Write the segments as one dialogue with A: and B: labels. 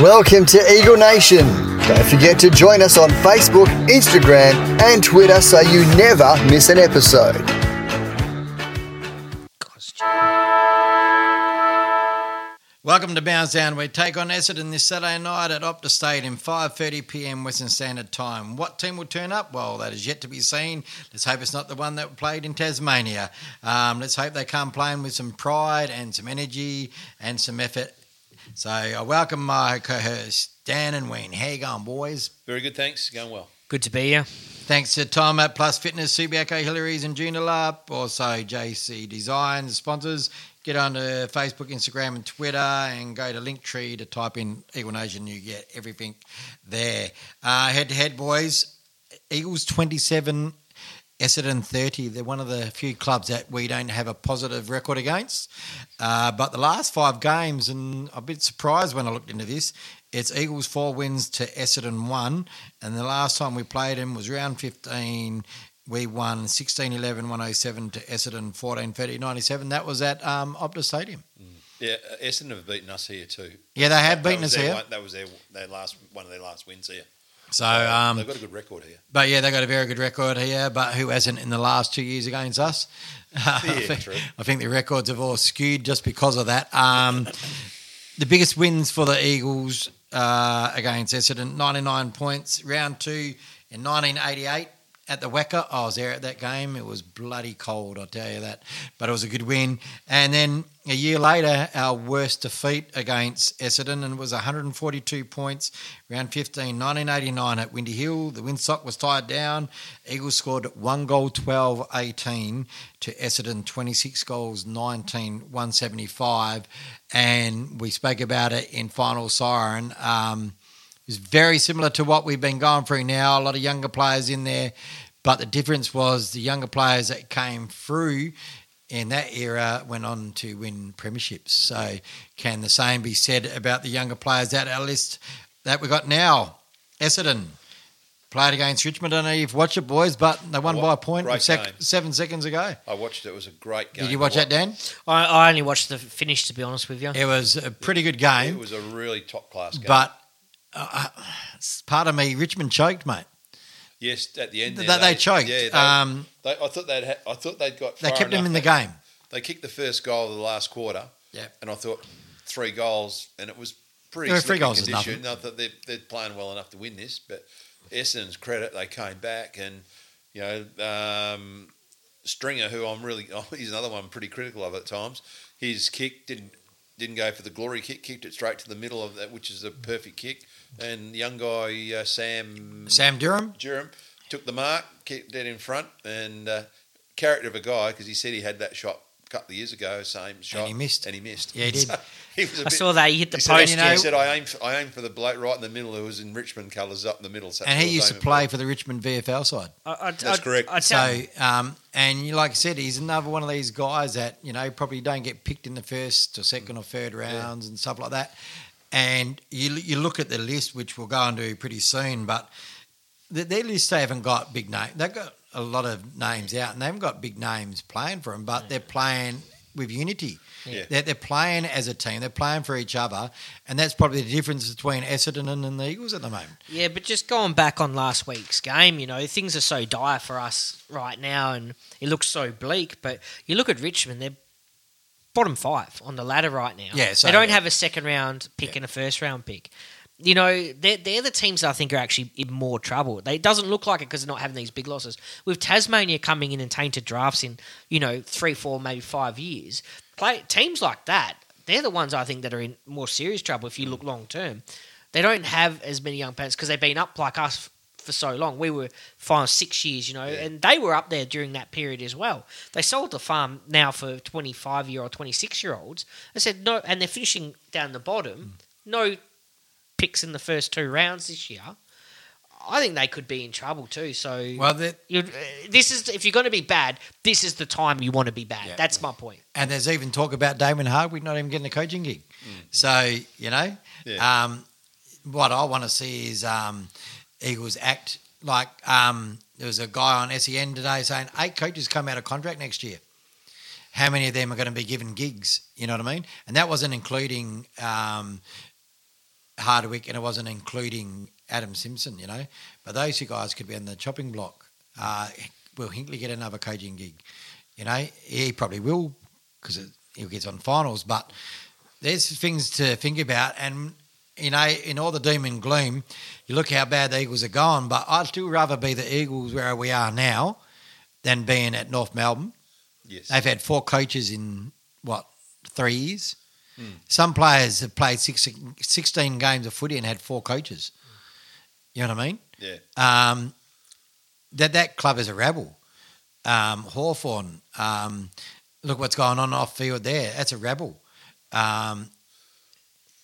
A: Welcome to Eagle Nation. Don't forget to join us on Facebook, Instagram, and Twitter so you never miss an episode.
B: Welcome to Bounce Down. We take on Essendon this Saturday night at Optus Stadium, 5:30 p.m. Western Standard Time. What team will turn up? Well, that is yet to be seen. Let's hope it's not the one that played in Tasmania. Um, let's hope they come playing with some pride and some energy and some effort. So I welcome my co-hosts Dan and Wayne. How you going, boys?
C: Very good, thanks. Going well.
D: Good to be here.
B: Thanks to Tom at Plus Fitness, Subiaco, Hillary's, and Joondalup. Also, JC Design, the sponsors. Get on to Facebook, Instagram, and Twitter, and go to Linktree to type in Eagle Nation. You get everything there. Head to head, boys. Eagles 27, Essendon 30. They're one of the few clubs that we don't have a positive record against. Uh, but the last five games, and I'm a bit surprised when I looked into this, it's Eagles four wins to Essendon one. And the last time we played them was round 15. We won 16 11 107 to Essendon 14 30 97. That was at um, Optus Stadium.
C: Yeah, uh, Essendon have beaten us here too.
B: Yeah, they have
C: That
B: beaten
C: was
B: us here.
C: One, that was their, their last one of their last wins here.
B: So, um,
C: They've got a good record here.
B: but yeah, they got a very good record here. But who hasn't in the last two years against us? I, think,
C: true.
B: I think the records have all skewed just because of that. Um, the biggest wins for the Eagles uh, against Essendon, 99 points. Round two in 1988 at the WACA. I was there at that game. It was bloody cold, I'll tell you that. But it was a good win. And then a year later, our worst defeat against Essendon, and it was 142 points. Round 15, 1989 at Windy Hill. The windsock was tied down. Eagles scored one goal, 12 18 to Essendon, 26 goals, 19 175. And we spoke about it in Final Siren. Um, it's very similar to what we've been going through now. A lot of younger players in there, but the difference was the younger players that came through in that era went on to win premierships. So, can the same be said about the younger players at our list that we got now? Essendon played against Richmond. I don't know if you've watched it, boys, but they won
C: What-
B: by a point sec- seven seconds ago.
C: I watched it. It was a great game.
B: Did you watch that, Dan?
D: I, I only watched the finish, to be honest with you.
B: It was a pretty good game.
C: It was a really top class game.
B: but uh, part of me, Richmond choked, mate.
C: yes, at the end,
B: They,
C: there,
B: they, choked.
C: Yeah, they,
B: um,
C: they, I thought they'd. Ha- I thought they'd got.
B: they kept them in the game.
C: They kicked the first goal of the last quarter.
B: Yeah.
C: and I thought three goals, and it was pretty.
B: Yeah, three
C: slick
B: goals is nothing.
C: I thought they're, they're playing well enough to win this, but Essendon's credit, they came back, and you know, um, Stringer, who I'm really, he's another one I'm pretty critical of at times. His kick didn't didn't go for the glory kick, kicked it straight to the middle of that, which is a perfect kick. And young guy uh, Sam
B: Sam Durham.
C: Durham took the mark, kicked dead in front, and uh, character of a guy because he said he had that shot couple of years ago, same shot, And
B: he missed.
C: and he missed.
B: Yeah, he did.
C: So he was a
D: I
C: bit-
D: saw that he hit the
C: he said,
D: post.
B: you know-
C: he said, "I aim, for, I aim for the bloke right in the middle who was in Richmond colours up in the middle." So
B: And he used to play
C: for.
B: for the Richmond VFL side.
D: I, I,
C: That's
D: I,
C: correct.
D: I tell,
B: So, um, and you like I said, he's another one of these guys that you know probably don't get picked in the first or second or third rounds and stuff like that. And you you look at the list, which we'll go into pretty soon, but th- their list they haven't got big name. They've got a lot of names out, and they haven't got big names playing for them, but mm. they're playing with unity.
C: Yeah.
B: They're, they're playing as a team. They're playing for each other, and that's probably the difference between Essendon and, and the Eagles at the moment.
D: yeah, but just going back on last week's game, you know, things are so dire for us right now, and it looks so bleak. But you look at Richmond; they're bottom five on the ladder right now.
B: Yeah, so-
D: they don't have a second round pick and a first round pick. You know, they're, they're the teams that I think are actually in more trouble. They, it doesn't look like it because they're not having these big losses. With Tasmania coming in and tainted drafts in, you know, three, four, maybe five years, play teams like that, they're the ones I think that are in more serious trouble if you look long term. They don't have as many young players because they've been up like us for so long. We were five, six years, you know, and they were up there during that period as well. They sold the farm now for 25 year or 26 year olds. I said no, and they're finishing down the bottom. Mm. No picks in the first two rounds this year. I think they could be in trouble too. So,
B: Well, that
D: you uh, this is if you're going to be bad, this is the time you want to be bad.
B: Yeah.
D: That's my point.
B: And there's even talk about Damien Hardwick not even getting a coaching gig. So, you know,
C: Yeah.
B: um, what I want to see is um, Eagles act like um, there was a guy on SEN today saying eight coaches come out of contract next year. how many of them are going to be given gigs? You know what I mean? And that wasn't including um, Hardwick, and it wasn't including Adam Simpson. You know, but those two guys could be on the chopping block. Uh, will Hinkley get another coaching gig? You know, he probably will because he gets on finals. But there's things to think about, and you know, in all the doom and gloom, you look how bad the Eagles are going. But I'd still rather be the Eagles where we are now than being at North Melbourne.
C: Yes.
B: They've had four coaches in what three years. Some players have played six, 16 games of footy and had four coaches. You know what I mean?
C: Yeah.
B: Um, that that club is a rabble. Um, Hawthorn, um, look what's going on off field there. That's a rabble. Um,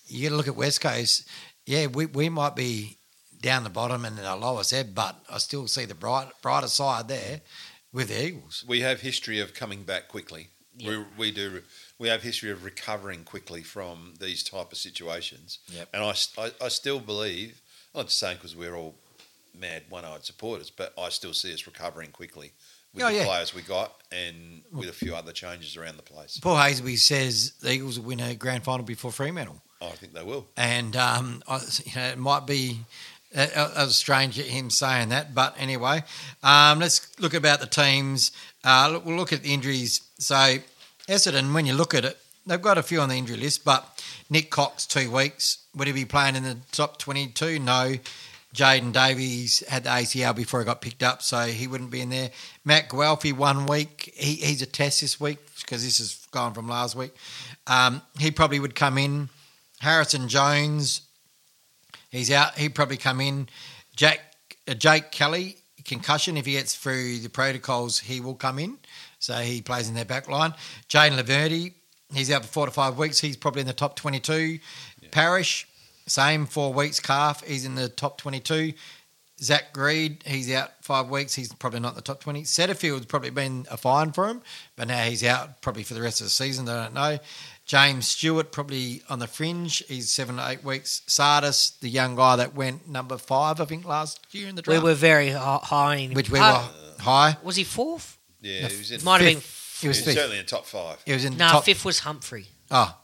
B: you got to look at West Coast. Yeah, we, we might be down the bottom and in the lowest ebb, but I still see the bright brighter side there with the Eagles.
C: we have history of coming back quickly. We, we do. We have history of recovering quickly from these type of situations.
B: Yep.
C: And I, I, I still believe, I'm not just saying because we're all mad one-eyed supporters, but I still see us recovering quickly with
B: Oh,
C: the
B: yeah.
C: players we got and with a few other changes around the place.
B: Paul Hasleby says the Eagles will win a grand final before Fremantle.
C: Oh, I think they will.
B: and um, I, you know, it might be uh, uh, uh, strange him saying that, but anyway, um, let's look about the teams. Uh, look, we'll look at the injuries. So Essendon, when you look at it, they've got a few on the injury list, but Nik Cox two weeks. Would he be playing in the top twenty-two? No. Jaden Davies had the ACL before he got picked up, so he wouldn't be in there. Matt Guelfi one week. He, he's a test this week because this is gone from last week. Um, he probably would come in. Harrison Jones, he's out. He'd probably come in. Jack uh, Jake Kelly concussion. If he gets through the protocols, he will come in. So he plays in their back line. Jane Laverde, he's out for four to five weeks. He's probably in the top twenty-two. Parish, same four weeks. Calf, he's in the top twenty-two. Zach Reid, he's out five weeks. He's probably not in the top 20. Setterfield's probably been a fine for him, but now he's out probably for the rest of the season. I don't know. James Stewart, probably on the fringe. He's seven to eight weeks. Tsatas, the young guy that went number five, I think, last year in the draft.
D: We were very high in
B: which we
D: Uh,
B: were high.
D: Was he fourth?
C: Yeah, he was in.
D: Might have been.
B: Fifth. He was
C: he was
B: fifth.
C: certainly in top five.
B: He was in
D: No,
B: top.
D: fifth was Humphrey.
B: Oh.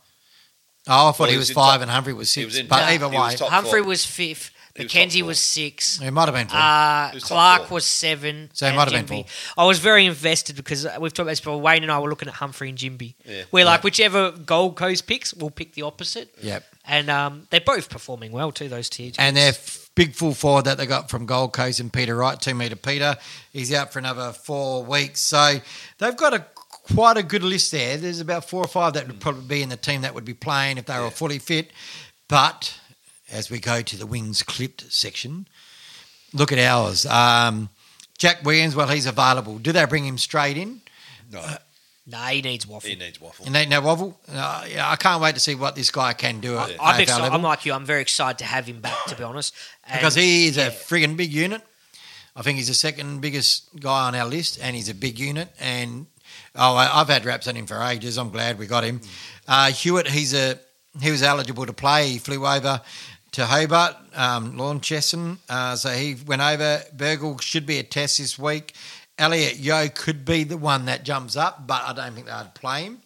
B: Oh, I thought
C: Well,
B: he
C: he
B: was,
C: was in
B: five
C: top-
B: and Humphrey was
C: he
B: six.
C: was in-
B: but
D: No,
B: either
C: he was
B: way,
C: top
D: Humphrey
C: four.
D: was fifth.
C: He was
D: Mackenzie
C: top
D: was
C: four.
D: six.
B: it might have been four.
D: Uh,
C: He was top
D: Clark
C: four.
D: was seven.
B: So it
D: and
B: might have been
D: Ginbey. I was very invested because we've talked about this before. Wayne and I were looking at Humphrey and Ginbey.
C: Yeah.
D: We're like, whichever Gold Coast picks, we'll pick the opposite.
B: yep.
D: And um, they're both performing well too. Those two.
B: And their f- big full forward that they got from Gold Coast and Peter Wright, two metre Peter, he's out for another four weeks. So they've got a quite a good list there. There's about four or five that would probably be in the team that would be playing if they were
C: Yeah.
B: fully fit. But as we go to the wings clipped section, look at ours. Um, Jack Williams, well, he's available. Do they bring him straight in?
C: No,
D: no, he needs waffle.
C: he needs waffle.
B: And they no waffle. Uh, yeah, I can't wait to see what this guy can do at
D: I'm, excited. I'm like you. I'm very excited to have him back. To be honest, And,
B: because he is
D: yeah.
B: a frigging big unit. I think he's the second biggest guy on our list, and he's a big unit. And oh, I, I've had raps on him for ages. I'm glad we got him. Uh, Hewitt, he's a he was eligible to play. He flew over to Hobart, um, Launceston, uh, so he went over. Burgle should be a test this week. Elliot Yeo could be the one that jumps up, but I don't think they'd play him,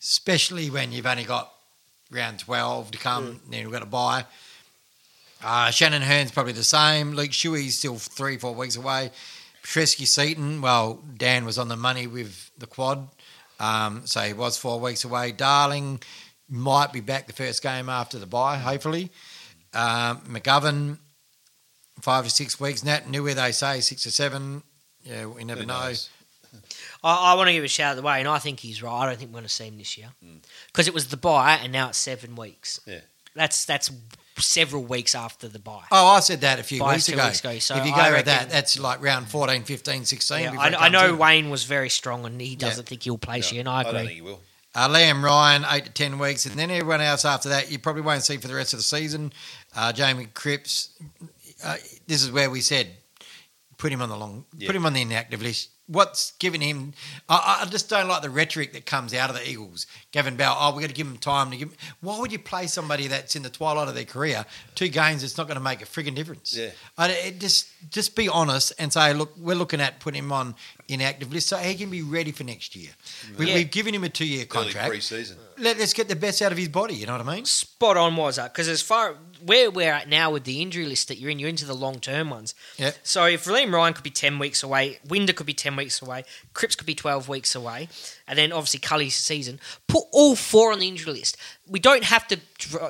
B: especially when you've only got round 12 to come, then you've got to buy. Uh, Shannon Hurn's probably the same. Luke Shuey's still three, four weeks away. Tresky Seaton, well, Dan was on the money with the quad, um, so he was four weeks away. Darling might be back the first game after the bye, hopefully. Um, McGovern, five to six weeks. Nat knew where they say six or seven. Yeah, we never know.
D: I, I want to give a shout out the way, and I think he's right. I don't think we're going to see him this year because it was the buy, and now it's seven weeks.
C: Yeah.
D: That's that's several weeks after the buy.
B: Oh, I said that a few weeks ago.
D: weeks ago, so
B: if you go with that, that's like round 14, 15, 16.
D: Yeah, I, I know
B: in.
D: Wayne was very strong, and he doesn't think he'll play this year, and I
C: I
D: agree.
C: don't think he will.
B: Uh, Liam Ryan, eight to ten weeks, and then everyone else after that, you probably won't see for the rest of the season. Uh, Jamie Cripps, uh, this is where we said put him on the long,
C: Yeah.
B: put him on the inactive list. What's given him? I, I just don't like the rhetoric that comes out of the Eagles. Gavin Bell, oh, we got to give him time to give. Him. Why would you play somebody that's in the twilight of their career two games? It's not going to make a frigging difference.
C: Yeah.
B: I, just just be honest and say, look, we're looking at putting him on inactive list so he can be ready for next year. We,
D: Yeah.
B: We've given him a two-year
C: Early
B: contract.
C: pre-season.
B: Let, us get the best out of his body. You know what I mean?
D: spot on was that because as far where we're at now with the injury list that you're in, you're into the long term ones.
B: Yep.
D: So if Liam Ryan could be ten weeks away, Winder could be ten weeks away, Cripps could be twelve weeks away, and then obviously Culley's season. Put all four on the injury list. We don't have to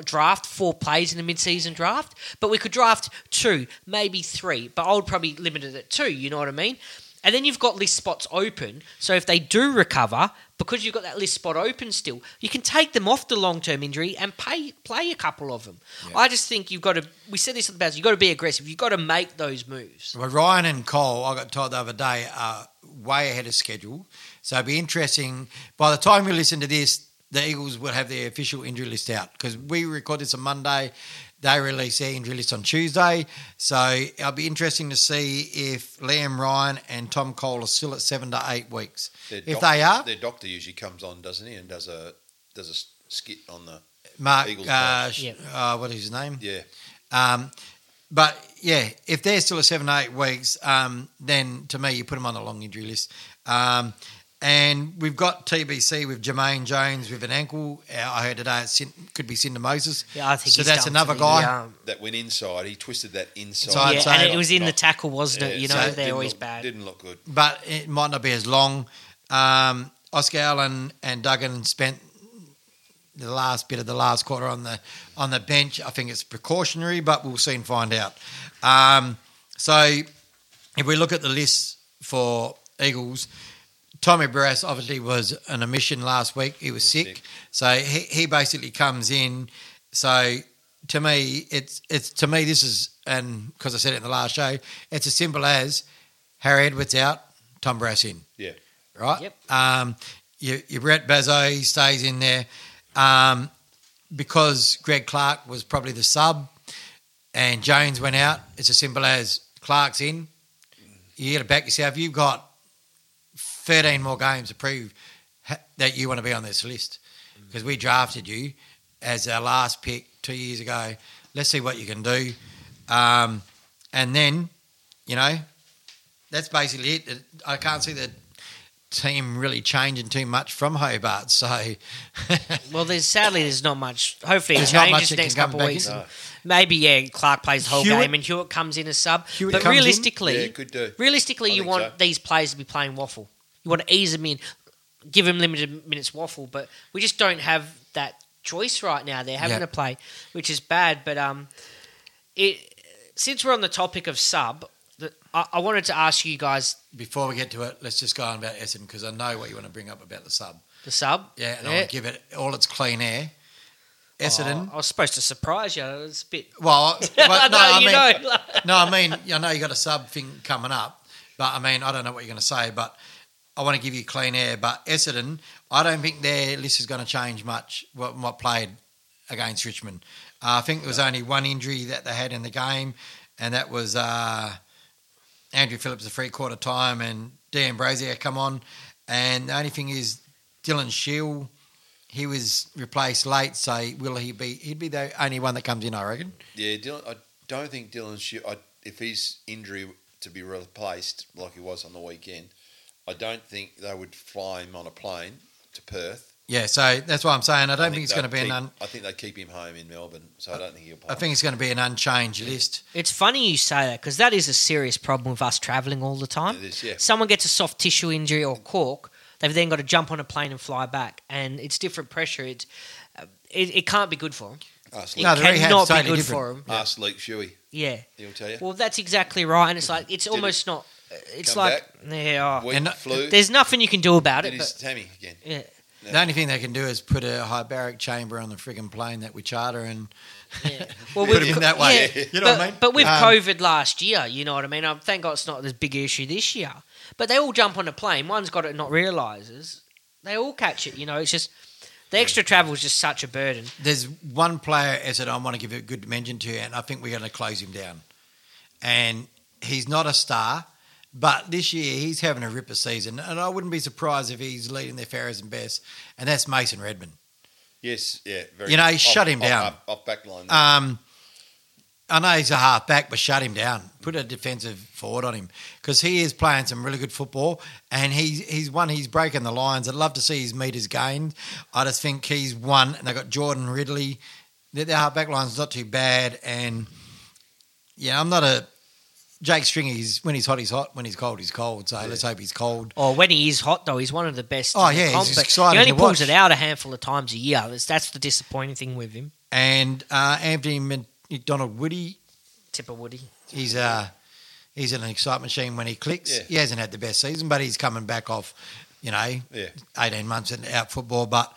D: draft four players in the mid-season draft, but we could draft two, maybe three. But I would probably limit it at two. You know what I mean? And then you've got list spots open. So if they do recover, because you've got that list spot open still, you can take them off the long term injury and pay play a couple of them. I just think you've got to. We said this at the best. You've got to be aggressive. You've got to make those moves.
B: Well, Ryan and Cole, I got told the other day, are way ahead of schedule. So it'd be interesting. By the time you listen to this, the Eagles will have their official injury list out because we record this on Monday. They release their injury list on Tuesday. So it'll be interesting to see if Liam Ryan and Tom Cole are still at seven to eight weeks.
C: Their
B: If
C: doc-
B: they are,
C: their doctor usually comes on, doesn't he, and does a does a s- skit on the
B: Mark,
C: Eagles
B: uh,
C: page.
D: Yeah.
B: uh, what is his name?
C: yeah.
B: Um, but yeah, if they're still at seven to eight weeks, um, then to me you put them on the long injury list. Um, and we've got TBC with Jamaine Jones with an ankle. Uh, I heard today it syn- could be syndesmosis.
D: Yeah, I think
B: So
D: he's
B: that's another
D: the,
B: guy?
D: um,
C: That went inside. He twisted that inside.
B: So
D: yeah,
B: say-
D: and it was in the tackle, wasn't it? You
C: so
D: know,
C: it
D: they're always
C: look-
D: bad.
C: Didn't look good.
B: but it might not be as long. Um, Oscar Allen and Duggan spent the last bit of the last quarter on the on the bench. I think it's precautionary, but we'll soon find out. Um, so if we look at the list for Eagles, Tommy Barrass obviously was an omission last week. He was sick,
C: sick.
B: so he, he basically comes in. So to me, it's it's to me this is and because I said it in the last show, it's as simple as Harry Edwards out, Tom Barrass in.
C: Yeah.
B: right.
D: Yep.
B: Um, you, you Rhett Bazzo he stays in there um, because Greg Clark was probably the sub, and Jones went out. It's as simple as Clark's in. You got to back yourself. You've got 13 more games to prove ha- that you want to be on this list because we drafted you as our last pick two years ago. Let's see what you can do. Um, and then, you know, that's basically it. It- I can't see the team really changing too much from Hobart. So,
D: Well, there's sadly there's not much. Hopefully, it
B: There's much
D: changes the next couple of weeks.
C: No.
D: Maybe yeah, Clark plays the whole
B: Hewitt-
D: game and Hewitt comes in as sub.
B: Hewitt
D: but realistically,
C: Yeah, could do.
D: realistically,
C: I
D: you want
C: so.
D: these players to be playing waffle. You want to ease them in, give them limited minutes waffle. But we just don't have that choice right now. They're having
B: Yeah.
D: to play, which is bad. But um, it since we're on the topic of sub, the, I, I wanted to ask you guys
B: before we get to it, let's just go on about Essendon because I know what you want to bring up about the sub.
D: the sub.
B: Yeah, and I want to give it all its clean air. Essendon.
D: Oh, I was supposed to surprise you. It's a bit.
B: Well,
D: I
B: no, I mean, no, I mean, I know you got a sub thing coming up, but I mean, I don't know what you're going to say, but I want to give you clean air. But Essendon, I don't think their list is going to change much. What, what played against Richmond, uh, I think there was only one injury that they had in the game, and that was uh, Andrew Phillips the three quarter time, and Dan Brazier come on, and the only thing is Dylan Shiel. He was replaced late, so will he be? He'd be the only one that comes in, I reckon.
C: Yeah, Dylan. I don't think Dylan. Shiel, I, if he's injury to be replaced like he was on the weekend, I don't think they would fly him on a plane to Perth.
B: Yeah, so that's what I'm saying. I don't think, it's going to
C: they'd
B: be an.
C: keep-
B: Un,
C: I think they keep him home in Melbourne, so I don't think he'll. Play.
B: I think it's going to be an unchanged list.
D: It's funny you say that because that is a serious problem with us travelling all the time.
C: It is, yeah.
D: Someone gets a soft tissue injury or cork, they've then got to jump on a plane and fly back, and it's different pressure. It's, uh, it, it can't be good for them.
C: Ask,
D: It
B: No, the rehab's
D: cannot be good
B: different.
D: for them.
C: ask Luke Shuey.
D: Yeah.
C: He'll tell you.
D: Well, that's exactly right, and it's like it's
C: Did
D: almost not. It's
C: come
D: like yeah. oh,
C: Weak
B: And-
C: flu.
D: there's nothing you can do about it.
C: his
D: But
C: Tammy again.
D: yeah.
B: The only thing they can do is put a hyperbaric chamber on the frigging plane that we charter and
D: Yeah. Well,
B: Put
D: with
B: it in that way.
D: yeah,
B: You know
D: but,
B: what I mean?
D: But with
B: Um,
D: COVID last year, you know what I mean. Um, thank God it's not this big issue this year. But they all jump on a plane. One's got it, not realizes. They all catch it. You know, it's just the extra travel is just such a burden.
B: there's one player as that I want to give a good mention to, and I think we're going to close him down. And he's not a star, but this year he's having a ripper season, and I wouldn't be surprised if he's leading their fairest and best, and that's Mason Redman.
C: Yes, yeah. Very
B: You know,
C: off-
B: shut him
C: off-
B: down.
C: Off, off back line.
B: Um, I know he's a half back, but shut him down. Put a defensive forward on him because he is playing some really good football, and he's he's one. He's breaking the lines. I'd love to see his meters gained. I just think he's one, and they got Jordan Ridley. Their, their half back line's not too bad, and yeah, I'm not a Jake Stringer. He's when he's hot, he's hot. When he's cold, he's cold. So let's hope he's cold.
D: Oh, when he is hot, though, he's one of the best.
B: Oh, yeah, he's
D: comp, but
B: exciting
D: He only
B: to
D: pulls
B: watch.
D: it out a handful of times a year. That's, that's the disappointing thing with him.
B: And uh, Anthony McDonald Woody,
D: Tipper Woody.
B: he's uh, he's an excitement machine when he clicks.
C: Yeah.
B: He hasn't had the best season, but he's coming back off, you know,
C: Yeah.
B: 18 months in out football. But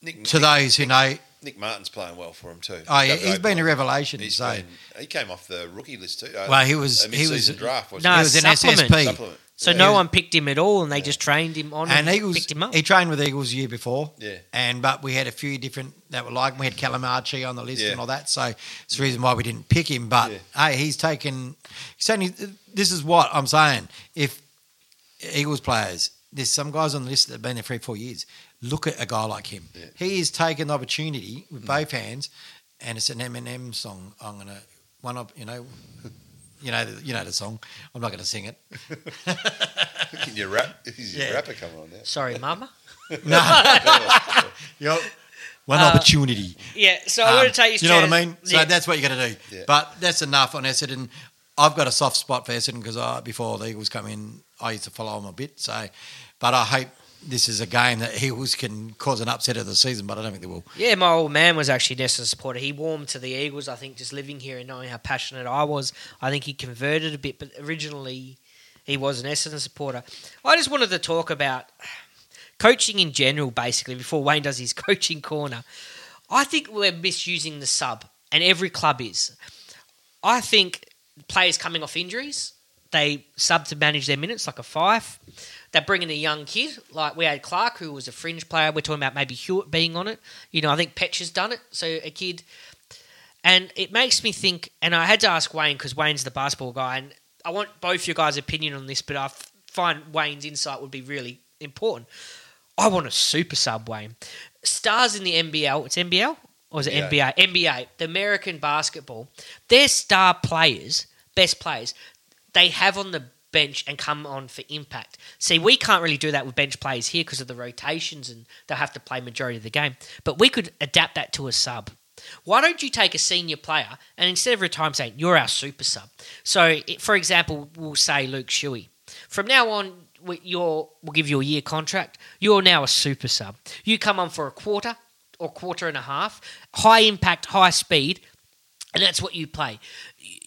C: Nick,
B: to those who know,
C: Nick Martin's playing well for him too.
B: oh, yeah, he's been a revelation.
C: He's
B: so,
C: been, he came off the rookie list too. uh,
B: well, he was
C: a
B: he was
C: mid-season draft. Was
D: No,
B: he was an
D: supplement.
B: SSP.
C: supplement.
D: So
B: Yeah,
D: no
B: he-
D: one picked him at all, and they just trained him on
B: And
D: and,
B: Eagles,
D: picked him up.
B: he trained with Eagles the year before.
C: Yeah.
B: And but we had a few different that were like we had Callum on the list
C: Yeah.
B: and all that. So it's the reason why we didn't pick him. But hey, he's taken. Certainly, this is what I'm saying. If Eagles players, there's some guys on the list that have been there three, four years. Look at a guy like him.
C: Yeah.
B: He has taken the opportunity with both hands, and it's an Eminem song. I'm gonna one of you know. You know, the- you know the song. I'm not going to sing it.
C: Can you rap? Is your
B: Yeah.
C: rapper coming on there?
D: Sorry, Mama.
B: No. yep. One
D: Uh,
B: opportunity.
D: Yeah, so I
B: Um,
D: want to take you.
B: you know what I mean? So
D: Yeah.
B: that's what you got to do.
C: Yeah.
B: But that's enough on Essendon. I've got a soft spot for Essendon because I, before the Eagles come in, I used to follow them a bit. So, but I hope this is a game that Eagles can cause an upset of the season. But I don't think they will.
D: Yeah, my old man was actually an Essendon supporter. He warmed to the Eagles. I think just living here and knowing how passionate I was, I think he converted a bit. But originally, he was an Essendon supporter. I just wanted to talk about coaching in general, basically, before Wayne does his coaching corner. I think we're misusing the sub, and every club is. I think players coming off injuries, they sub to manage their minutes, like a five. They bring in a young kid, like we had Clark, who was a fringe player. We're talking about maybe Hewitt being on it. You know, I think Petch has done it. So a kid, and it makes me think. And I had to ask Wayne because Wayne's the basketball guy, and I want both your guys' opinion on this. But I f- find Wayne's insight would be really important. I want a super sub, Wayne. Stars in the NBL. It's NBL or is it
C: NBA.
D: NBA? NBA. The American basketball. Their star players, best players, they have on the bench and come on for impact. See, we can't really do that with bench players here because of the rotations and they'll have to play majority of the game. But we could adapt that to a sub. Why don't you take a senior player and instead of retiring, saying you're our super sub? So, for example, we'll say Luke Shuey. From now on, you're, we'll give you a year contract. You're now a super sub. You come on for a quarter or quarter and a half, high impact, high speed, and that's what you play.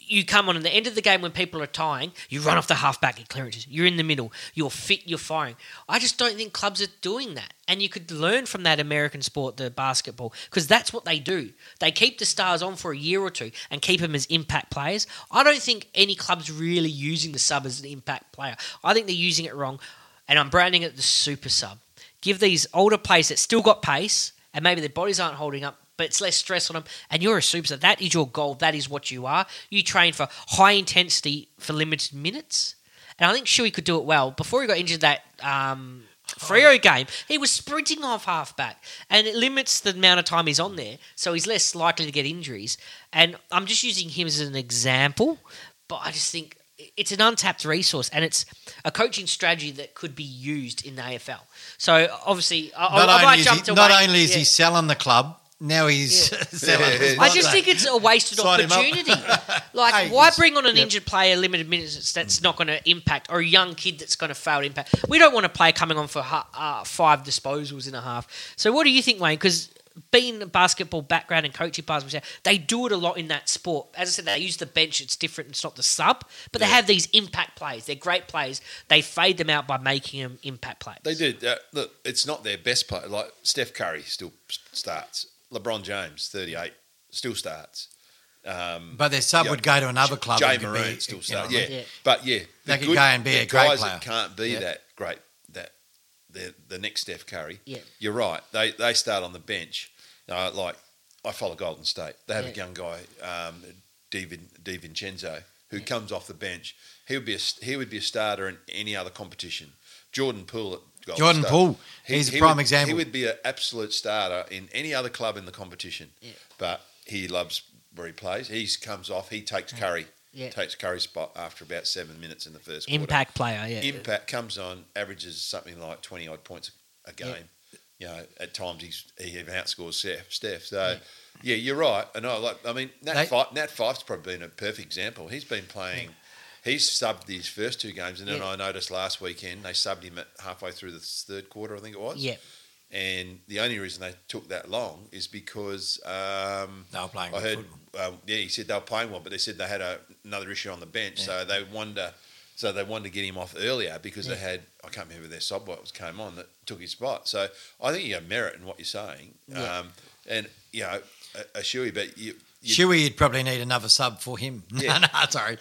D: You come on in the end of the game when people are tying, you run off the halfback at clearances. You're in the middle. You're fit. You're firing. I just don't think clubs are doing that. And you could learn from that American sport, the basketball, because that's what they do. They keep the stars on for a year or two and keep them as impact players. I don't think any club's really using the sub as an impact player. I think they're using it wrong, and I'm branding it the super sub. Give these older players that still got pace, and maybe their bodies aren't holding up, but it's less stress on them. And you're a super sub. That is your goal. That is what you are. You train for high intensity for limited minutes. And I think Shuey could do it well. Before he got injured that um, Freo game, he was sprinting off halfback. And it limits the amount of time he's on there. So he's less likely to get injuries. And I'm just using him as an example. But I just think it's an untapped resource and it's a coaching strategy that could be used in the AFL. So obviously, I,
B: Not,
D: I, I might
B: only, is
D: jump
B: he,
D: to
B: not
D: Wayne-
B: only is
D: yeah.
B: he selling the club, now he's selling.
C: Yeah.
B: his
D: I just think it's a wasted
B: Sign
D: opportunity. Like,
B: Hey,
D: why bring on an
B: yep.
D: injured player, limited minutes that's not going to impact, or a young kid that's going to fail to impact? We don't want a player coming on for uh, five disposals in a half. So, what do you think, Wayne? Because being a basketball background and coaching basketball, they do it a lot in that sport. As I said, they use the bench. It's different. It's not the sub, but they have these impact players. They're great players. They fade them out by making them impact players.
C: They do. Uh, look, it's not their best player. Like Steph Curry still starts. LeBron James, thirty-eight, still starts. Um,
B: But their sub
C: Yeah.
B: would go to another club.
C: Jay
B: and
C: Maroon
B: be,
C: still
B: you know
C: starts. Yeah.
D: Yeah.
C: but yeah,
B: They
C: the
B: could
C: good-
B: go and be a great
C: guys
B: player.
C: that can't be
B: Yeah.
C: that great. That the the next Steph Curry.
D: Yeah.
C: you're right. They they start on the bench. Uh, like I follow Golden State. They have
D: Yeah.
C: a young guy, um, Divin DiVincenzo, who comes off the bench. He would be a, he would be a starter in any other competition. Jordan Poole at Golden
B: Jordan
C: State.
B: Poole, he's a
C: he
B: prime
C: would-
B: example.
C: He would be an absolute starter in any other club in the competition.
D: Yeah.
C: But he loves where he plays. He comes off. He takes mm. Curry.
D: Yeah.
C: Takes Curry's spot after about seven minutes in the first quarter.
D: Impact player, yeah.
C: Impact comes on, averages something like twenty odd points a game. You know, at times he's he even outscores Steph. Steph. So yeah, you're right. And I like. I mean, Nat,
B: They-
C: Fyfe, Nat Fyfe's probably been a perfect example. He's been playing. He's subbed these first two games, and then
D: Yeah.
C: I noticed last weekend they subbed him at halfway through the third quarter. I think it was.
D: Yeah.
C: And the only reason they took that long is because um,
B: They were playing
C: I heard.
B: football.
C: Um, yeah, he said they were playing well, but they said they had a, another issue on the bench, so they wanted. So they wanted to get him off earlier because they had I can't remember their sub what was came on that took his spot. So I think you have merit in what you're saying,
D: Yeah.
C: um, and you know a, a Shuey, but you, you
B: Shuey, you'd probably need another sub for him.
C: Yeah.
B: no, sorry.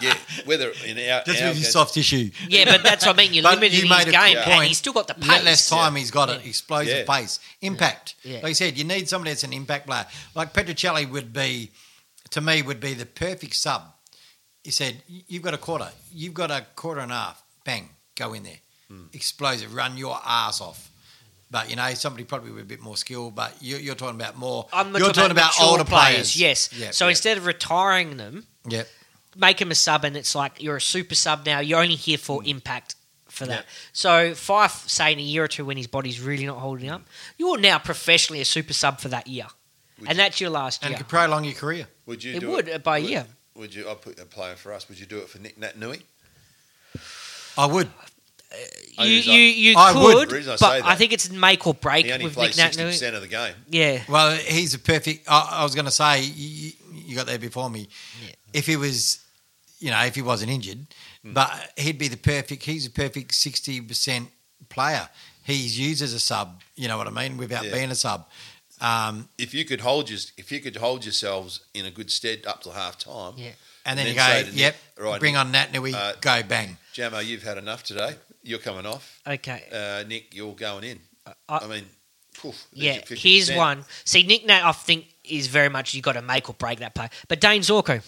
C: yeah whether in our,
B: Just
C: our
B: with his soft tissue.
D: Yeah, but that's what I mean. You're limited
B: you
D: in his
B: a
D: game,
B: good
D: and he's still got the pace.
B: Less time, he's got an explosive
C: Yeah.
B: pace, impact.
D: Yeah.
B: Like you said, you need somebody that's an impact player. Like Petruccelle would be, to me, would be the perfect sub. He said, "You've got a quarter. You've got a quarter and a half. Bang, go in there,
C: Hmm.
B: explosive, run your ass off." But you know, somebody probably with a bit more skill. But you, you're talking about more.
D: I'm
B: you're talking about,
D: mature
B: older players.
D: Yes.
B: Yeah.
D: so
B: yeah.
D: instead of retiring them,
B: Yep.
D: make him a sub, and it's like you're a super sub now. You're only here for impact for that.
B: Yeah.
D: So Fyfe, say in a year or two when his body's really not holding up, you're now professionally a super sub for that year,
C: Would
D: and
C: you-
D: that's your last year.
B: and it could prolong your career.
C: Would you?
D: It
C: do
D: would, uh, by a
C: would,
D: year.
C: Would you? I'll put a player for us. Would you do it for Nick Naitanui?
B: I would.
C: Only
D: You you,
C: I-
D: you
B: I would.
D: could,
C: The reason I
D: but
C: say
D: I think it's make or break
C: He only
D: with
C: plays
D: Nick
C: sixty percent of the game.
D: Yeah.
B: Well, he's a perfect. I, I was going to say you, you got there before me.
D: Yeah.
B: If he was, you know, if he wasn't injured,
C: Hmm.
B: but he'd be the perfect. He's a perfect sixty percent player. He's used as a sub. You know what I mean? Without
C: Yeah.
B: being a sub. Um,
C: If you could hold your, if you could hold yourselves in a good stead up to half time,
D: Yeah.
B: and then
C: And
B: you
C: then say
B: go, yep,
C: Nick, right,
B: bring
C: Nick,
B: on Naitanui,
C: uh,
B: go bang.
C: Jamo, you've had enough today. You're coming off.
D: Okay.
C: Uh, Nick, you're going in.
D: I-
C: I mean, poof,
D: Yeah, here's one. See, Nick Nat, I think, is very much you got to make or break that play. But Dayne Zorko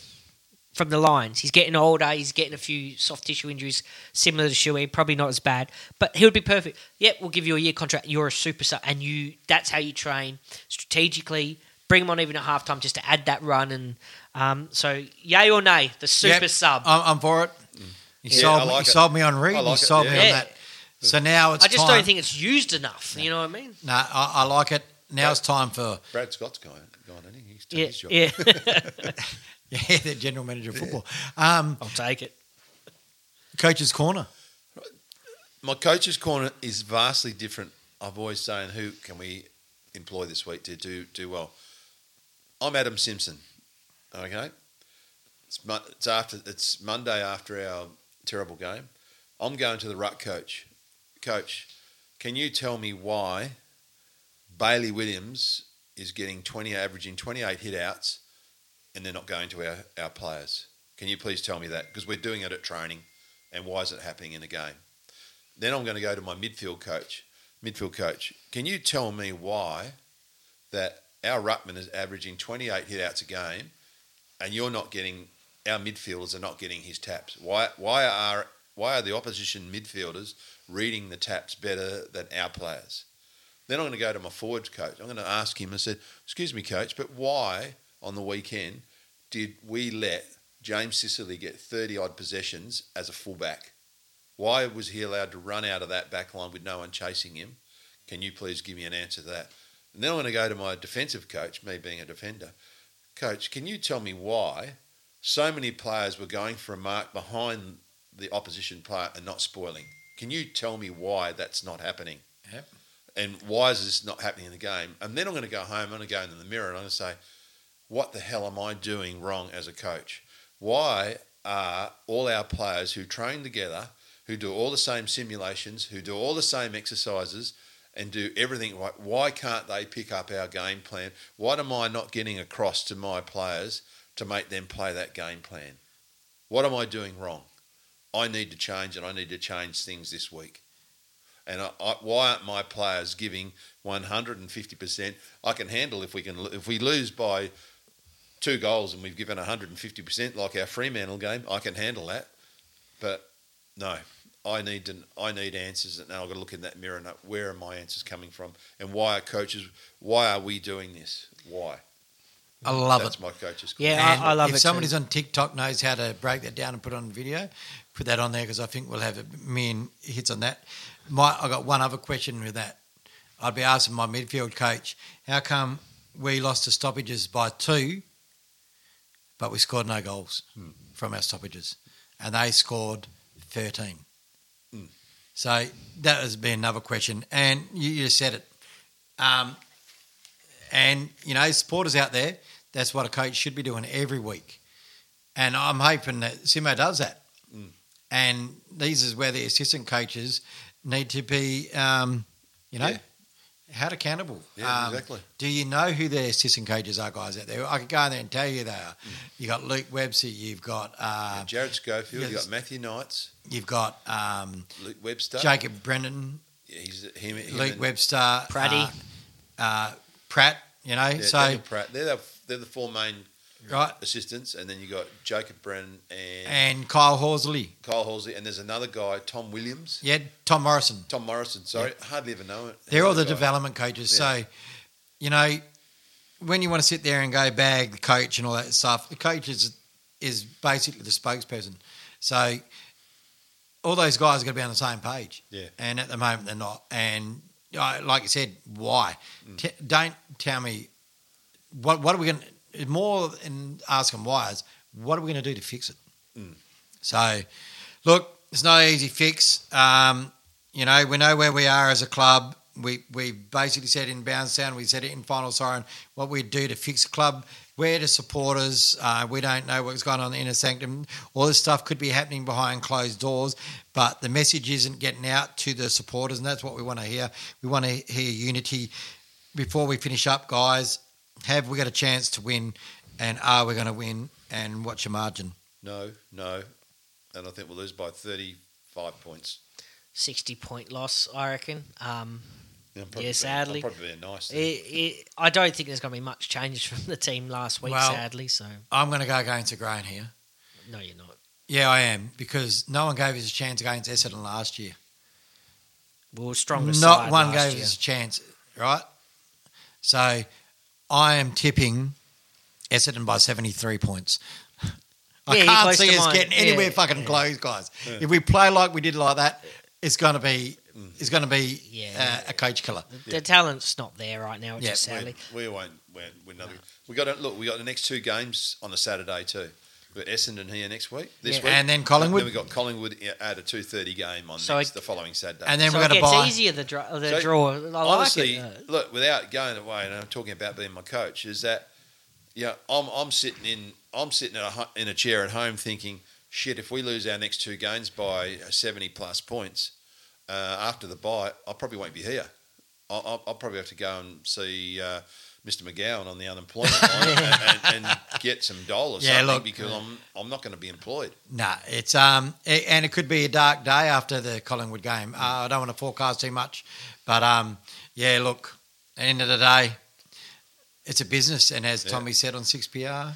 D: from the Lions, he's getting older. He's getting a few soft tissue injuries, similar to Shuey. Probably not as bad, but he would be perfect. Yep, we'll give you a year contract. You're a super sub, and you. That's how you train strategically. Bring him on even at halftime just to add that run. And um, so, yay or nay, the super
B: Yep,
D: sub.
B: I'm, I'm for it. You
C: Yeah,
B: sold me.
C: like
B: you
C: it.
B: sold me on Reed.
C: I like
B: you
C: it,
B: sold me
C: yeah.
B: on that. So now it's
D: I just
B: time.
D: don't think it's used enough. You know what I mean?
B: No, I, I like it. Now it's time for
C: Brad Scott's going, going in. He's done
D: Yeah,
C: his job.
D: yeah.
B: yeah, the general manager of football. Um,
D: I'll take it.
B: coach's corner.
C: My coach's corner is vastly different. I've always saying, who can we employ this week to do do well? I'm Adam Simpson. Okay, it's, it's after it's Monday after our terrible game. I'm going to the ruck coach. Coach, can you tell me why Bailey Williams is getting 20, averaging 28 hit outs, and they're not going to our, our players? Can you please tell me that? Because we're doing it at training, and why is it happening in a game? Then I'm going to go to my midfield coach. Midfield coach, can you tell me why that our ruckman is averaging 28 hit outs a game, and you're not getting our midfielders are not getting his taps? Why? Why are why are the opposition midfielders reading the taps better than our players? Then I'm going to go to my forwards coach. I'm going to ask him. I said, "Excuse me, coach, but why on the weekend did we let James Sicily get 30 odd possessions as a fullback? Why was he allowed to run out of that back line with no one chasing him? Can you please give me an answer to that? And then I'm going to go to my defensive coach, me being a defender. Coach, can you tell me why so many players were going for a mark behind the opposition player and not spoiling? Can you tell me why that's not happening?
B: Yep.
C: And why is this not happening in the game? And then I'm going to go home, I'm going to go into the mirror and I'm going to say, what the hell am I doing wrong as a coach? Why are all our players who train together, who do all the same simulations, who do all the same exercises, and do everything right, why can't they pick up our game plan? Why am I not getting across to my players to make them play that game plan? What am I doing wrong? I need to change, and I need to change things this week. And I, I, why aren't my players giving 150%? I can handle if we can if we lose by two goals and we've given 150% like our Fremantle game, I can handle that. But no, I need to I need answers and now I've got to look in that mirror and where are my answers coming from and why are coaches why are we doing this? Why?
B: I love
C: That's
B: it.
C: That's my coach's call.
D: Yeah, I, I love
B: if
D: it.
B: If somebody's
D: too.
B: on TikTok knows how to break that down and put on video, put that on there because I think we'll have a million hits on that. My, I got one other question with that. I'd be asking my midfield coach, how come we lost to stoppages by two, but we scored no goals
C: Hmm.
B: from our stoppages, and they scored thirteen.
C: Hmm.
B: So that has been another question, and you, you said it. Um, and you know, supporters out there, that's what a coach should be doing every week. And I'm hoping that Simo does that.
C: Mm.
B: And these is where the assistant coaches need to be, um, you know,
C: Yeah.
B: held accountable.
C: Yeah,
B: Um,
C: exactly.
B: Do you know who the assistant coaches are, guys out there? I could go in there and tell you they are. You got Luke Webster. You've got
C: Yeah,
B: uh,
C: Jarrad Schofield, you've got Matthew Knights,
B: you've got um,
C: Luke Webster.
B: Jacob Brennan,
C: Yeah, he's him, him
B: Luke Webster,
D: Pratty.
B: uh, uh, Pratt. You know,
C: Yeah,
B: so
C: Daniel Pratt. They're the, they're the four main
B: right,
C: assistants, and then you got Jacob Brennan and,
B: and Kyle Horsley.
C: Kyle Halsey, and there's another guy, Tom Williams,
B: Yeah, Tom Morrison.
C: Tom Morrison. Sorry, hardly ever know it.
B: They're all the
C: guy.
B: development coaches.
C: Yeah.
B: So, you know, when you want to sit there and go bag the coach and all that stuff, the coach is, is basically the spokesperson. So, all those guys got to be on the same page.
C: Yeah.
B: And at the moment, they're not. And like you said, why?
C: Mm.
B: T- don't tell me what what are we going to more than ask them why is what are we going to do to fix it?
C: Mm.
B: So, look, it's no easy fix. Um, you know, we know where we are as a club. We we basically said in Bounce Down, we said it in Final Siren, what we'd do to fix the club. We're the supporters. Uh, we don't know what's going on in the inner sanctum. All this stuff could be happening behind closed doors, but the message isn't getting out to the supporters, and that's what we want to hear. We want to hear unity. Before we finish up, guys, have we got a chance to win, and are we going to win? And what's your margin?
C: No, no, and I think we'll lose by 35 points.
D: 60 point loss, I reckon. Um,
C: Yeah, I'm
D: Yeah, sadly.
C: I'm probably being nice.
D: it, it, I don't think there's going to be much change from the team last week,
B: Well-
D: sadly. So,
B: I'm going to go against the grain here.
D: no, you're not.
B: Yeah, I am because no one gave us a chance against Essendon last year.
D: We were stronger
B: Not
D: side
B: one
D: last
B: gave
D: year.
B: us a chance, right? So I am tipping Essendon by 73 points. I
D: Yeah,
B: can't see
D: to
B: us
D: mine.
B: getting anywhere
D: Yeah,
B: fucking
D: yeah.
B: close, guys. If we play like we did like that, it's going to be
C: Mm.
B: it's going to be
D: Yeah.
B: uh, a coach killer.
D: The, the talent's not there right now,
B: Yeah,
D: sadly.
C: we, we won't win, win another. We got to, look. We got the next two games on a Saturday too. We got Essendon here next week. This
D: Yeah.
C: week,
B: And then Collingwood.
C: Then we got Collingwood at a two thirty game on
D: So
C: next,
D: it-
C: the following Saturday.
B: And then
D: so
B: we're going to buy.
D: easier, the, dra- the
C: So,
D: draw. I like it.
C: look, without going away, and I'm talking about being my coach, is that yeah, I'm I'm sitting in I'm sitting in a in a chair at home thinking, shit, if we lose our next two games by 70 plus points uh, after the bye, I probably won't be here. I'll, I'll, probably have to go and see uh, Mr. McGowan on the unemployment line and, and, get some dollars.
B: Yeah, look.
C: because I'm I'm not going to be employed.
B: Nah, it's um, a- and it could be a dark day after the Collingwood game. Uh, I don't want to forecast too much, but um, yeah, look, end of the day, it's a business, and as
C: Yeah.
B: Tommy said on Six PR,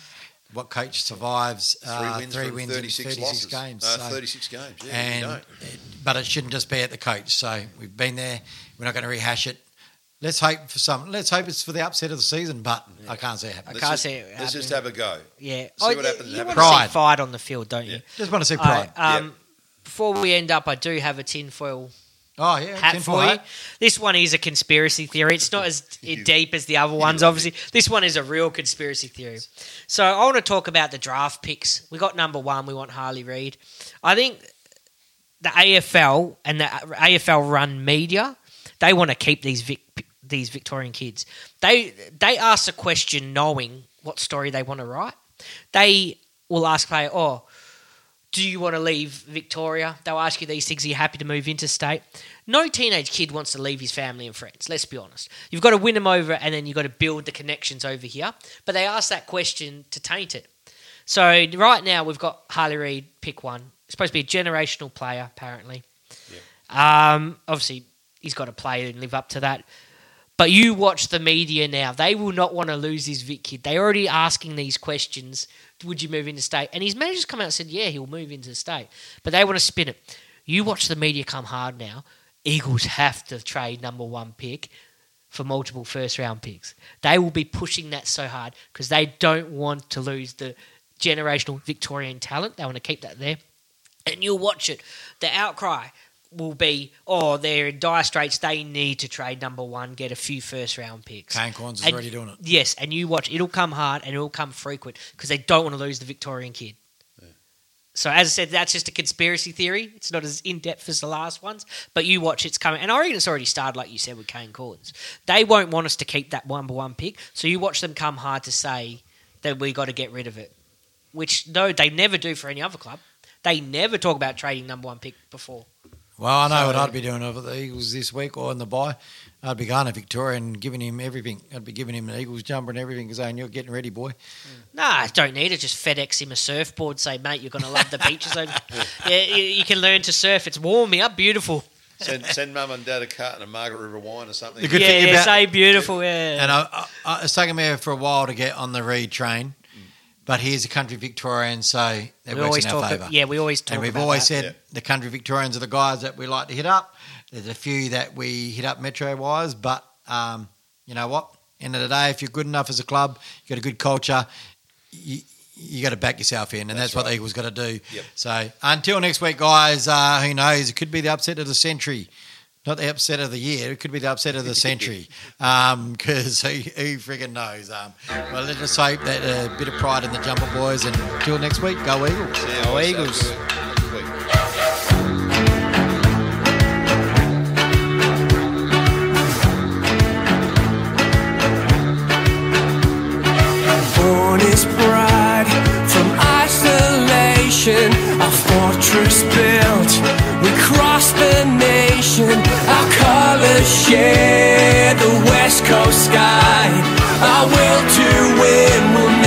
B: what coach survives
C: Three
B: uh,
C: wins
B: three
C: from
B: wins
C: 36,
B: in thirty
C: losses.
B: six games.
C: Uh,
B: so-
C: 36 games, yeah,
B: and it- but it shouldn't just be at the coach. So we've been there. We're not going to rehash it. Let's hope for some. Let's hope it's for the upset of the season, but I can't see it
D: I
B: happening.
C: Let's
D: can't
C: just,
D: see it
C: let's just have a go.
D: Yeah.
C: See what happens and
D: You
C: have
D: want
C: a
D: to see
B: Pride.
D: fight on the field, don't you?
B: Just want to see pride.
D: right, um, Before we end up, I do have a tinfoil
B: oh yeah,
D: hat for you. This one is a conspiracy theory. It's not as deep as the other ones, obviously. This one is a real conspiracy theory. So I want to talk about the draft picks. We got number one. We want Harley Reid. I think the AFL and the AFL run media they want to keep these Vic, these Victorian kids. They they ask a question knowing what story they want to write. They will ask player, "Oh, do you want to leave Victoria?" They'll ask you these things. Are you happy to move interstate? No teenage kid wants to leave his family and friends. Let's be honest. You've got to win them over, and then you've got to build the connections over here. But they ask that question to taint it. So right now we've got Harley Reid, pick one. Supposed to be a generational player, apparently. Yeah. Um, obviously, he's got to play and live up to that. But you watch the media now; they will not want to lose this Vic kid. They're already asking these questions: Would you move into state? And his manager's come out and said, "Yeah, he'll move into state." But they want to spin it. You watch the media come hard now. Eagles have to trade number one pick. for multiple first round picks. They will be pushing that so hard because they don't want to lose the generational Victorian talent. They want to keep that there. And you'll watch it. The outcry will be, oh, they're in dire straits. They need to trade number one, get a few first round picks.
B: Kane Cornes is
D: And-
B: already doing it.
D: Yes, and you watch, it'll come hard and it'll come frequent because they don't want to lose the Victorian kid. So as I said, that's just a conspiracy theory. It's not as in depth as the last ones, but you watch it's coming. And I reckon it's already started, like you said, with Kane Cornes. They won't want us to keep that number one pick, so you watch them come hard to say that we got to get rid of it. Which no, they never do for any other club. They never talk about trading number one pick before.
B: Well, I know what I'd be doing over the Eagles this week or in the bye. I'd be going to Victoria and giving him everything. I'd be giving him an Eagles jumper and everything, saying, "You're getting ready, boy." Mm.
D: Nah, I don't need it. Just FedEx him a surfboard. Say, mate, you're going to love the beaches. over- yeah, you, you can learn to surf. It's warm here, beautiful.
C: Send, send mum and dad a carton of Margaret River wine or something.
B: The good
D: yeah,
B: thing
D: yeah,
B: about-
D: say beautiful. Yeah.
B: And I, I, I, it's taken me for a while to get on the Reid train, but here's a country Victorian, so it
D: we
B: works
D: always
B: in our
D: talk.
B: favour.
D: Yeah, we always talk.
B: and we've
D: about
B: always
D: that.
B: said
C: Yeah.
B: the country Victorians are the guys that we like to hit up. There's a few that we hit up metro wise, but um, you know what? End of the day, if you're good enough as a club, you've got a good culture, you, you got to back yourself in, and that's,
C: That's
B: what the. Eagles got to do.
C: Yep.
B: So until next week, guys, uh, who knows? It could be the upset of the century. Not the upset of the year. It could be the upset of the century. Because who, who friggin' knows? Um, well, let us hope that a bit of pride in the Jumper Boys. And until next week, go Eagles.
C: See you
D: Go
C: guys.
D: Eagles.
C: Next
E: born is pride from isolation. Our fortress built, we cross the nation ocean Our colors share the west coast sky. Our will to win will